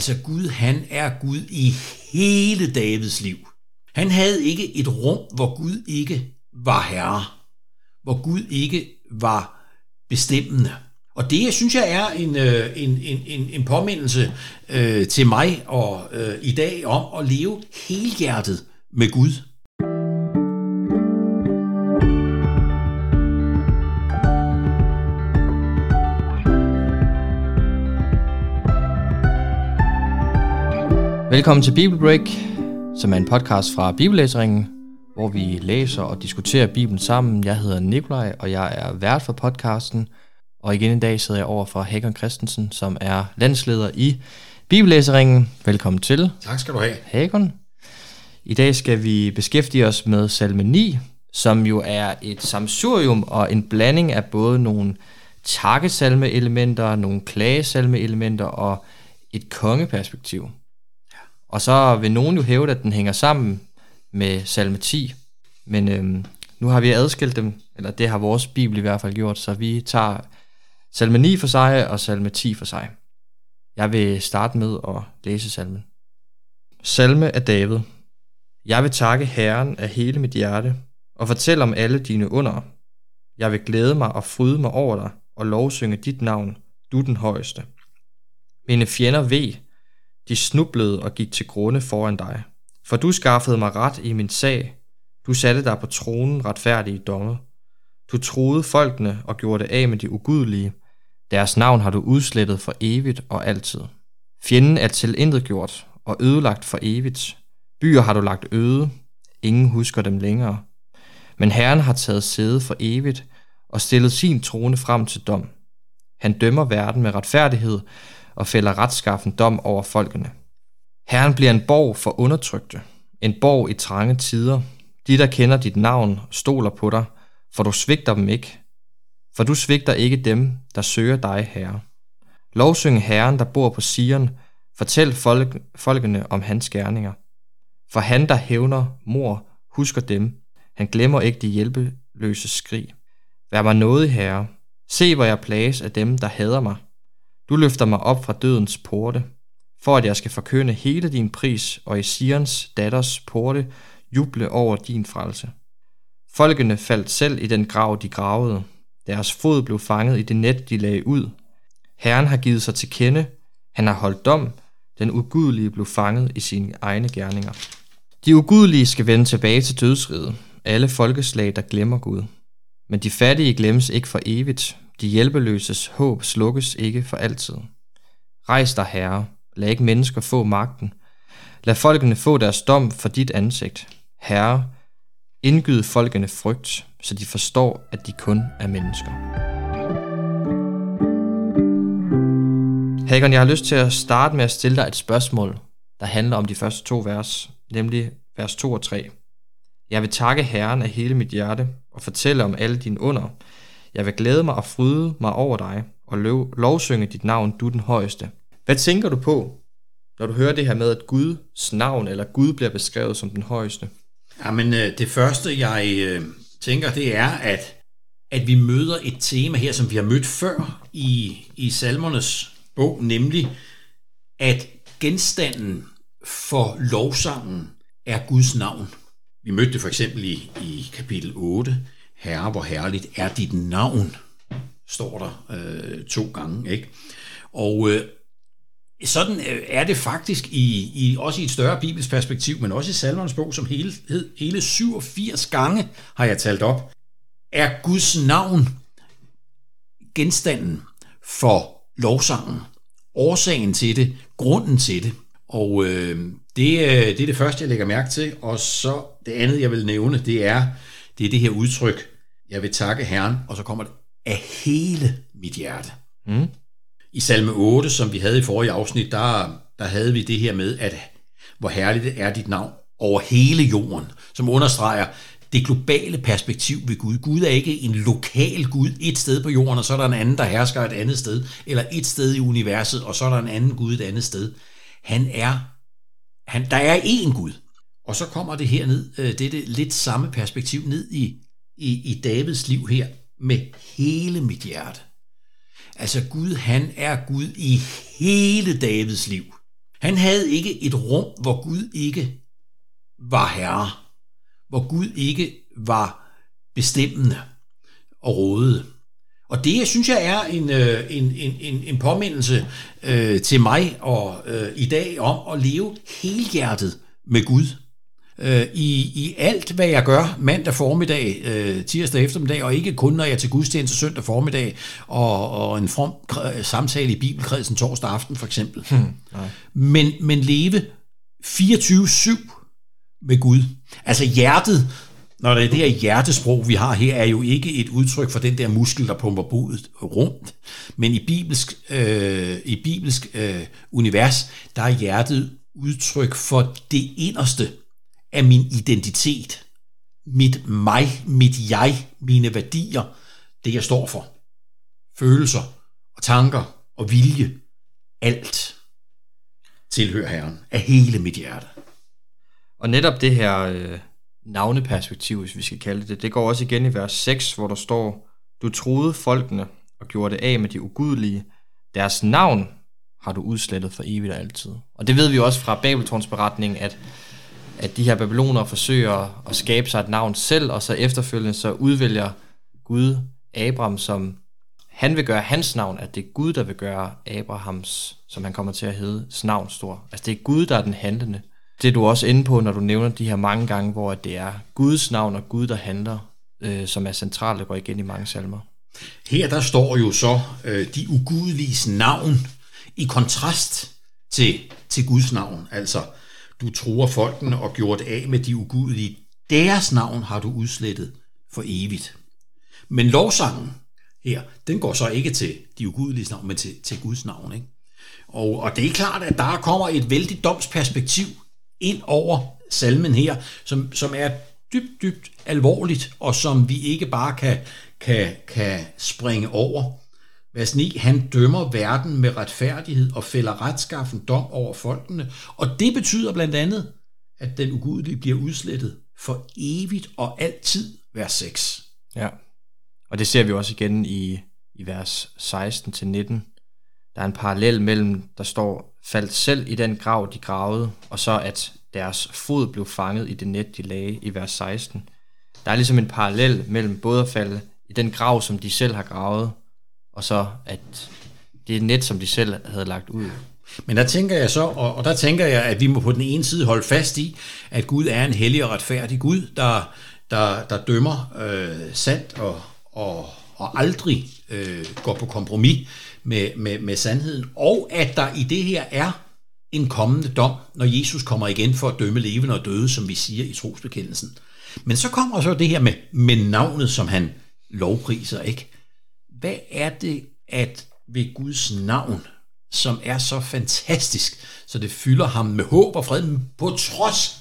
Altså Gud, han er Gud i hele Davids liv. Han havde ikke et rum, hvor Gud ikke var herre. Hvor Gud ikke var bestemmende. Og det synes jeg er en, øh, en, en, en, en påmindelse øh, til mig og øh, i dag om at leve helhjertet med Gud. Velkommen til Bibelbreak, som er en podcast fra Bibellæseringen, hvor vi læser og diskuterer Bibelen sammen. Jeg hedder Nikolaj, og jeg er vært for podcasten. Og igen i dag sidder jeg over for Hagen Christensen, som er landsleder i Bibellæseringen. Velkommen til. Tak skal du have. Hagen. I dag skal vi beskæftige os med salme 9, som jo er et samsurium og en blanding af både nogle takkesalme-elementer, nogle klagesalme-elementer og et kongeperspektiv. Og så vil nogen jo hæve, at den hænger sammen med salme 10. Men øhm, nu har vi adskilt dem, eller det har vores bibel i hvert fald gjort, så vi tager salme 9 for sig og salme 10 for sig. Jeg vil starte med at læse salmen. Salme af David. Jeg vil takke Herren af hele mit hjerte og fortælle om alle dine under. Jeg vil glæde mig og fryde mig over dig og lovsynge dit navn, du den højeste. Mine fjender ved, de snublede og gik til grunde foran dig. For du skaffede mig ret i min sag. Du satte dig på tronen retfærdige domme. Du troede folkene og gjorde det af med de ugudelige. Deres navn har du udslettet for evigt og altid. Fjenden er tilintetgjort og ødelagt for evigt. Byer har du lagt øde. Ingen husker dem længere. Men Herren har taget sæde for evigt og stillet sin trone frem til dom. Han dømmer verden med retfærdighed og fælder retskaffen dom over folkene. Herren bliver en borg for undertrykte, en borg i trange tider. De, der kender dit navn, stoler på dig, for du svigter dem ikke. For du svigter ikke dem, der søger dig, Herre. Lovsynge Herren, der bor på Sion, fortæl folk, folkene om hans gerninger. For han, der hævner mor, husker dem. Han glemmer ikke de hjælpeløse skrig. Vær mig nådig, Herre. Se, hvor jeg plages af dem, der hader mig. Du løfter mig op fra dødens porte, for at jeg skal forkynde hele din pris, og i Sions datters porte juble over din frelse. Folkene faldt selv i den grav, de gravede. Deres fod blev fanget i det net, de lagde ud. Herren har givet sig til kende. Han har holdt dom. Den ugudelige blev fanget i sine egne gerninger. De ugudelige skal vende tilbage til dødsriget. Alle folkeslag, der glemmer Gud. Men de fattige glemmes ikke for evigt, de hjælpeløses håb slukkes ikke for altid. Rejs dig, Herre. Lad ikke mennesker få magten. Lad folkene få deres dom for dit ansigt. Herre, indgyd folkene frygt, så de forstår, at de kun er mennesker. Hagen, jeg har lyst til at starte med at stille dig et spørgsmål, der handler om de første to vers, nemlig vers 2 og 3. Jeg vil takke Herren af hele mit hjerte og fortælle om alle dine under, jeg vil glæde mig og fryde mig over dig, og lov, lovsynge dit navn, du den højeste. Hvad tænker du på, når du hører det her med, at Guds navn, eller Gud bliver beskrevet som den højeste? Jamen, øh, det første, jeg øh, tænker, det er, at, at vi møder et tema her, som vi har mødt før i, i salmernes bog, nemlig, at genstanden for lovsangen er Guds navn. Vi mødte det for eksempel i, i kapitel 8, Herre, hvor herligt er dit navn, står der øh, to gange. Ikke? Og øh, sådan øh, er det faktisk i, i også i et større bibelsk perspektiv, men også i salmernes bog som hele, hele 87 gange har jeg talt op, er Guds navn genstanden for lovsangen, årsagen til det, grunden til det. Og øh, det, øh, det er det første, jeg lægger mærke til. Og så det andet, jeg vil nævne, det er, det er det her udtryk, jeg vil takke Herren, og så kommer det af hele mit hjerte. Mm. I salme 8, som vi havde i forrige afsnit, der, der havde vi det her med, at hvor herligt er dit navn over hele jorden, som understreger det globale perspektiv ved Gud. Gud er ikke en lokal Gud et sted på jorden, og så er der en anden, der hersker et andet sted, eller et sted i universet, og så er der en anden Gud et andet sted. Han er, han, der er én Gud. Og så kommer det her ned, øh, det er det lidt samme perspektiv ned i i, i Davids liv her med hele mit hjerte. Altså Gud, han er Gud i hele Davids liv. Han havde ikke et rum, hvor Gud ikke var herre, hvor Gud ikke var bestemmende og rådede. Og det synes jeg er en, øh, en, en, en, en påmindelse øh, til mig og øh, i dag om at leve helhjertet med Gud. Øh, i, I alt, hvad jeg gør mandag formiddag, øh, tirsdag eftermiddag, og ikke kun når jeg er til gudstjeneste søndag formiddag, og, og en from samtale i Bibelkredsen torsdag aften for eksempel. Hmm, nej. men, men leve 24-7 med Gud. Altså hjertet når det er det her hjertesprog, vi har her, er jo ikke et udtryk for den der muskel, der pumper blodet rundt. Men i bibelsk, øh, i bibelsk øh, univers, der er hjertet udtryk for det inderste af min identitet. Mit mig, mit jeg, mine værdier, det jeg står for. Følelser og tanker og vilje. Alt tilhører Herren af hele mit hjerte. Og netop det her... Øh navneperspektiv, hvis vi skal kalde det. Det går også igen i vers 6, hvor der står, Du troede folkene og gjorde det af med de ugudelige. Deres navn har du udslettet for evigt og altid. Og det ved vi også fra Babeltårns beretning, at, at de her babyloner forsøger at skabe sig et navn selv, og så efterfølgende så udvælger Gud Abraham som han vil gøre hans navn, at det er Gud, der vil gøre Abrahams, som han kommer til at hedde, navn stor. Altså det er Gud, der er den handlende det er du også inde på, når du nævner de her mange gange, hvor det er Guds navn og Gud, der handler, øh, som er centralt, der går igen i mange salmer. Her der står jo så øh, de ugudelige navn i kontrast til, til Guds navn. Altså, du tror folkene og gjort af med de ugudelige. Deres navn har du udslettet for evigt. Men lovsangen her, den går så ikke til de ugudelige navn, men til, til Guds navn. Ikke? Og, og det er klart, at der kommer et vældigt domsperspektiv ind over salmen her, som, som er dybt, dybt alvorligt, og som vi ikke bare kan, kan, kan springe over. Vers 9, han dømmer verden med retfærdighed og fælder retskaffen dom over folkene, og det betyder blandt andet, at den ugudelige bliver udslettet for evigt og altid, vers 6. Ja, og det ser vi også igen i, i vers 16-19. Der er en parallel mellem, der står, faldt selv i den grav, de gravede, og så at deres fod blev fanget i det net, de lagde i vers 16. Der er ligesom en parallel mellem både at falde i den grav, som de selv har gravet, og så at det er net, som de selv havde lagt ud. Men der tænker jeg så, og, og der tænker jeg, at vi må på den ene side holde fast i, at Gud er en hellig og retfærdig Gud, der, der, der dømmer øh, sandt og, og, og aldrig øh, går på kompromis med, med, med sandheden, og at der i det her er en kommende dom, når Jesus kommer igen for at dømme levende og døde, som vi siger i trosbekendelsen. Men så kommer så det her med, med navnet, som han lovpriser, ikke? Hvad er det, at ved Guds navn, som er så fantastisk, så det fylder ham med håb og fred, på trods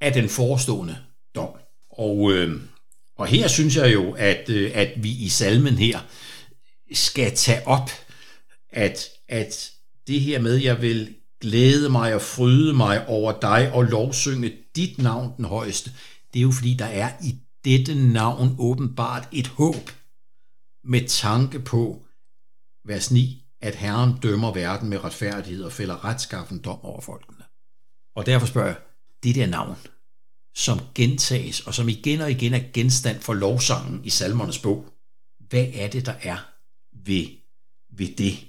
af den forestående dom. Og, øh, og her synes jeg jo, at, øh, at vi i salmen her skal tage op, at, at det her med, jeg vil glæde mig og fryde mig over dig og lovsynge dit navn den højeste. Det er jo fordi, der er i dette navn åbenbart et håb med tanke på, vers 9, at Herren dømmer verden med retfærdighed og fælder retskaffen dom over folkene. Og derfor spørger jeg, det der navn, som gentages og som igen og igen er genstand for lovsangen i salmernes bog, hvad er det, der er ved, ved det?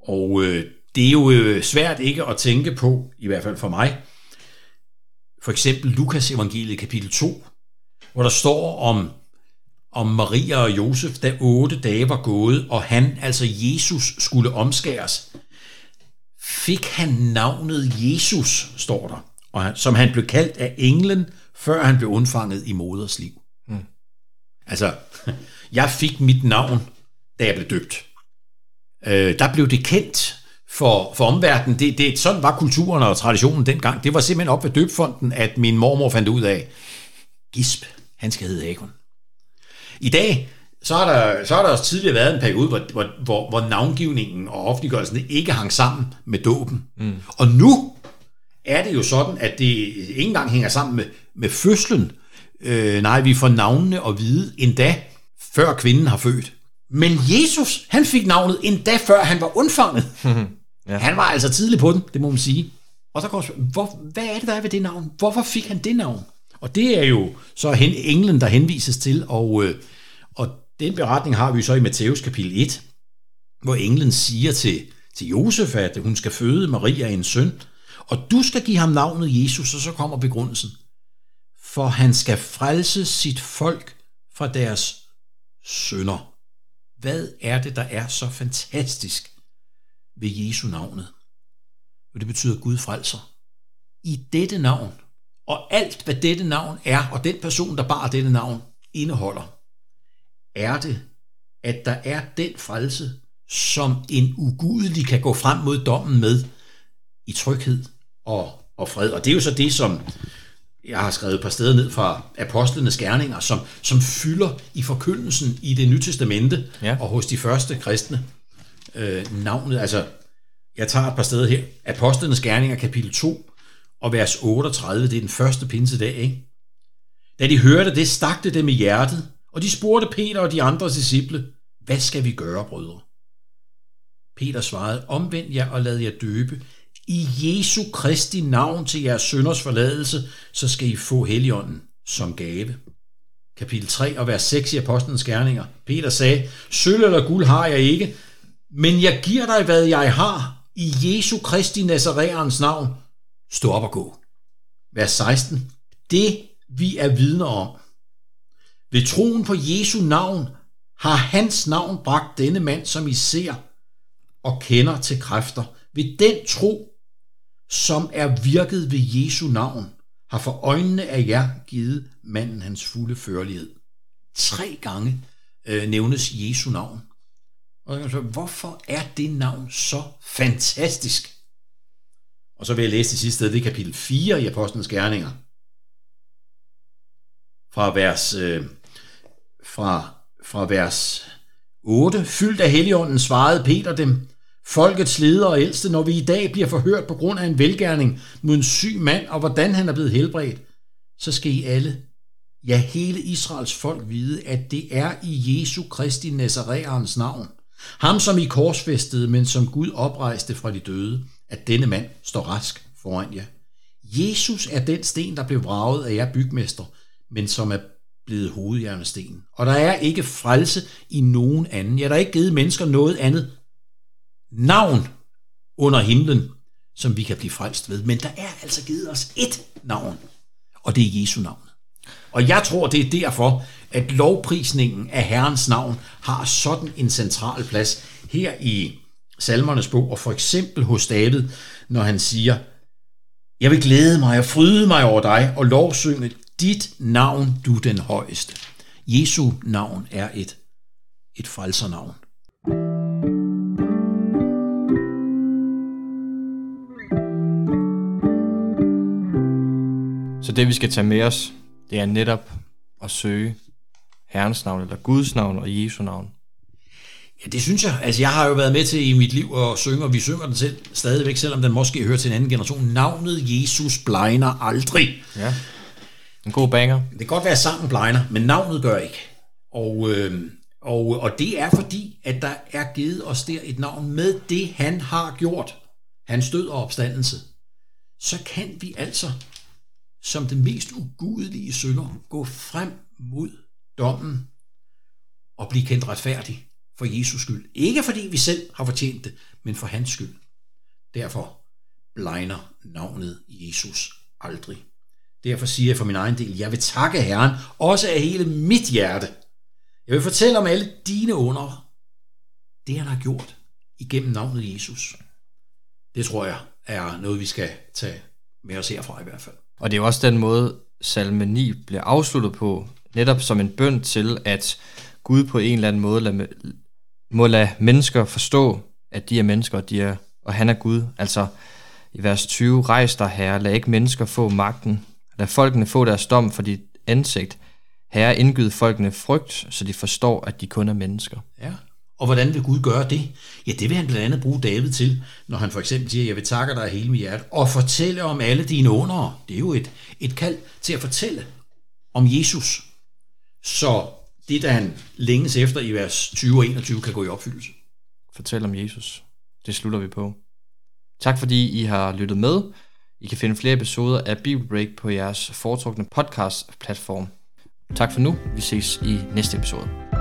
Og øh, det er jo øh, svært ikke at tænke på, i hvert fald for mig, for eksempel Lukas evangeliet kapitel 2, hvor der står om, om Maria og Josef, da otte dage var gået, og han, altså Jesus, skulle omskæres. Fik han navnet Jesus, står der, og han, som han blev kaldt af englen, før han blev undfanget i moders liv. Hmm. Altså, jeg fik mit navn, da jeg blev døbt. Øh, der blev det kendt, for, for omverdenen. Det, det, sådan var kulturen og traditionen dengang. Det var simpelthen op ved døbfonden, at min mormor fandt ud af, Gisp, han skal hedde Agon. I dag, så har der, så har der også tidligere været en periode, hvor, hvor, hvor, hvor navngivningen og offentliggørelsen ikke hang sammen med dåben. Mm. Og nu er det jo sådan, at det ikke engang hænger sammen med, med fødslen. Øh, nej, vi får navnene at vide endda, før kvinden har født. Men Jesus, han fik navnet endda før han var undfanget. Ja. Han var altså tidlig på den, det må man sige. Og der går, hvor, hvad er det, der er ved det navn? Hvorfor fik han det navn? Og det er jo så hen, englen, der henvises til, og, øh, og den beretning har vi så i Matthæus kapitel 1, hvor englen siger til, til Josef, at hun skal føde Maria en søn, og du skal give ham navnet Jesus, og så kommer begrundelsen. For han skal frelse sit folk fra deres sønder. Hvad er det, der er så fantastisk ved Jesu navnet? Jo, det betyder Gud frelser. I dette navn, og alt hvad dette navn er, og den person, der bar dette navn, indeholder, er det, at der er den frelse, som en ugudelig kan gå frem mod dommen med i tryghed og, og fred. Og det er jo så det, som jeg har skrevet et par steder ned fra apostlenes gerninger, som, som fylder i forkyndelsen i det nye testamente ja. og hos de første kristne. Øh, navnet, altså, jeg tager et par steder her. Apostlenes gerninger, kapitel 2 og vers 38, det er den første pinsedag, ikke? Da de hørte det, stak det dem i hjertet, og de spurgte Peter og de andre disciple, hvad skal vi gøre, brødre? Peter svarede, omvend jer og lad jer døbe i Jesu Kristi navn til jeres sønders forladelse, så skal I få Helligånden som gave. Kapitel 3 og vers 6 i Apostlenes Gerninger. Peter sagde, sølv eller guld har jeg ikke, men jeg giver dig, hvad jeg har, i Jesu Kristi Nazareans navn. Stå op og gå. Vers 16. Det vi er vidner om. Ved troen på Jesu navn har hans navn bragt denne mand, som I ser og kender til kræfter. Ved den tro som er virket ved Jesu navn, har for øjnene af jer givet manden hans fulde førlighed. Tre gange øh, nævnes Jesu navn. Og jeg så, hvorfor er det navn så fantastisk? Og så vil jeg læse det sidste sted, det er kapitel 4 i Apostlenes Gerninger. Fra vers, øh, fra, fra vers 8. Fyldt af Helligånden svarede Peter dem, Folkets leder og ældste, når vi i dag bliver forhørt på grund af en velgærning mod en syg mand, og hvordan han er blevet helbredt, så skal I alle, ja hele Israels folk vide, at det er i Jesu Kristi Nazareans navn, ham som I korsfæstede, men som Gud oprejste fra de døde, at denne mand står rask foran jer. Jesus er den sten, der blev vraget af jer bygmester, men som er blevet hovedhjernesten. Og der er ikke frelse i nogen anden. Ja, der er ikke givet mennesker noget andet navn under himlen, som vi kan blive frelst ved. Men der er altså givet os ét navn, og det er Jesu navn. Og jeg tror, det er derfor, at lovprisningen af Herrens navn har sådan en central plads her i salmernes bog, og for eksempel hos David, når han siger, jeg vil glæde mig og fryde mig over dig og lovsynge dit navn, du den højeste. Jesu navn er et, et frelsernavn. Så det vi skal tage med os, det er netop at søge Herrens navn, eller Guds navn og Jesu navn. Ja, det synes jeg. Altså, jeg har jo været med til i mit liv at synge, og vi synger den selv stadigvæk, selvom den måske hører til en anden generation. Navnet Jesus blegner aldrig. Ja, en god banger. Det kan godt være, at sangen blegner, men navnet gør ikke. Og, øh, og, og det er fordi, at der er givet os der et navn med det, han har gjort. Hans død og opstandelse. Så kan vi altså som det mest ugudelige synder gå frem mod dommen og blive kendt retfærdig for Jesus skyld. Ikke fordi vi selv har fortjent det, men for hans skyld. Derfor blegner navnet Jesus aldrig. Derfor siger jeg for min egen del, jeg vil takke Herren, også af hele mit hjerte. Jeg vil fortælle om alle dine under, det han har gjort igennem navnet Jesus. Det tror jeg er noget, vi skal tage med os herfra i hvert fald. Og det er jo også den måde, salme 9 bliver afsluttet på, netop som en bøn til, at Gud på en eller anden måde lad, må lade mennesker forstå, at de er mennesker, og, de er, og han er Gud. Altså i vers 20, rejs dig herre, lad ikke mennesker få magten, lad folkene få deres dom for dit ansigt. Herre, indgyd folkene frygt, så de forstår, at de kun er mennesker. Ja. Og hvordan vil Gud gøre det? Ja, det vil han blandt andet bruge David til, når han for eksempel siger, jeg vil takke dig hele mit hjerte, og fortælle om alle dine undere. Det er jo et, et kald til at fortælle om Jesus. Så det, der han længes efter i vers 20 og 21, kan gå i opfyldelse. Fortæl om Jesus. Det slutter vi på. Tak fordi I har lyttet med. I kan finde flere episoder af Bibelbreak på jeres foretrukne podcast-platform. Tak for nu. Vi ses i næste episode.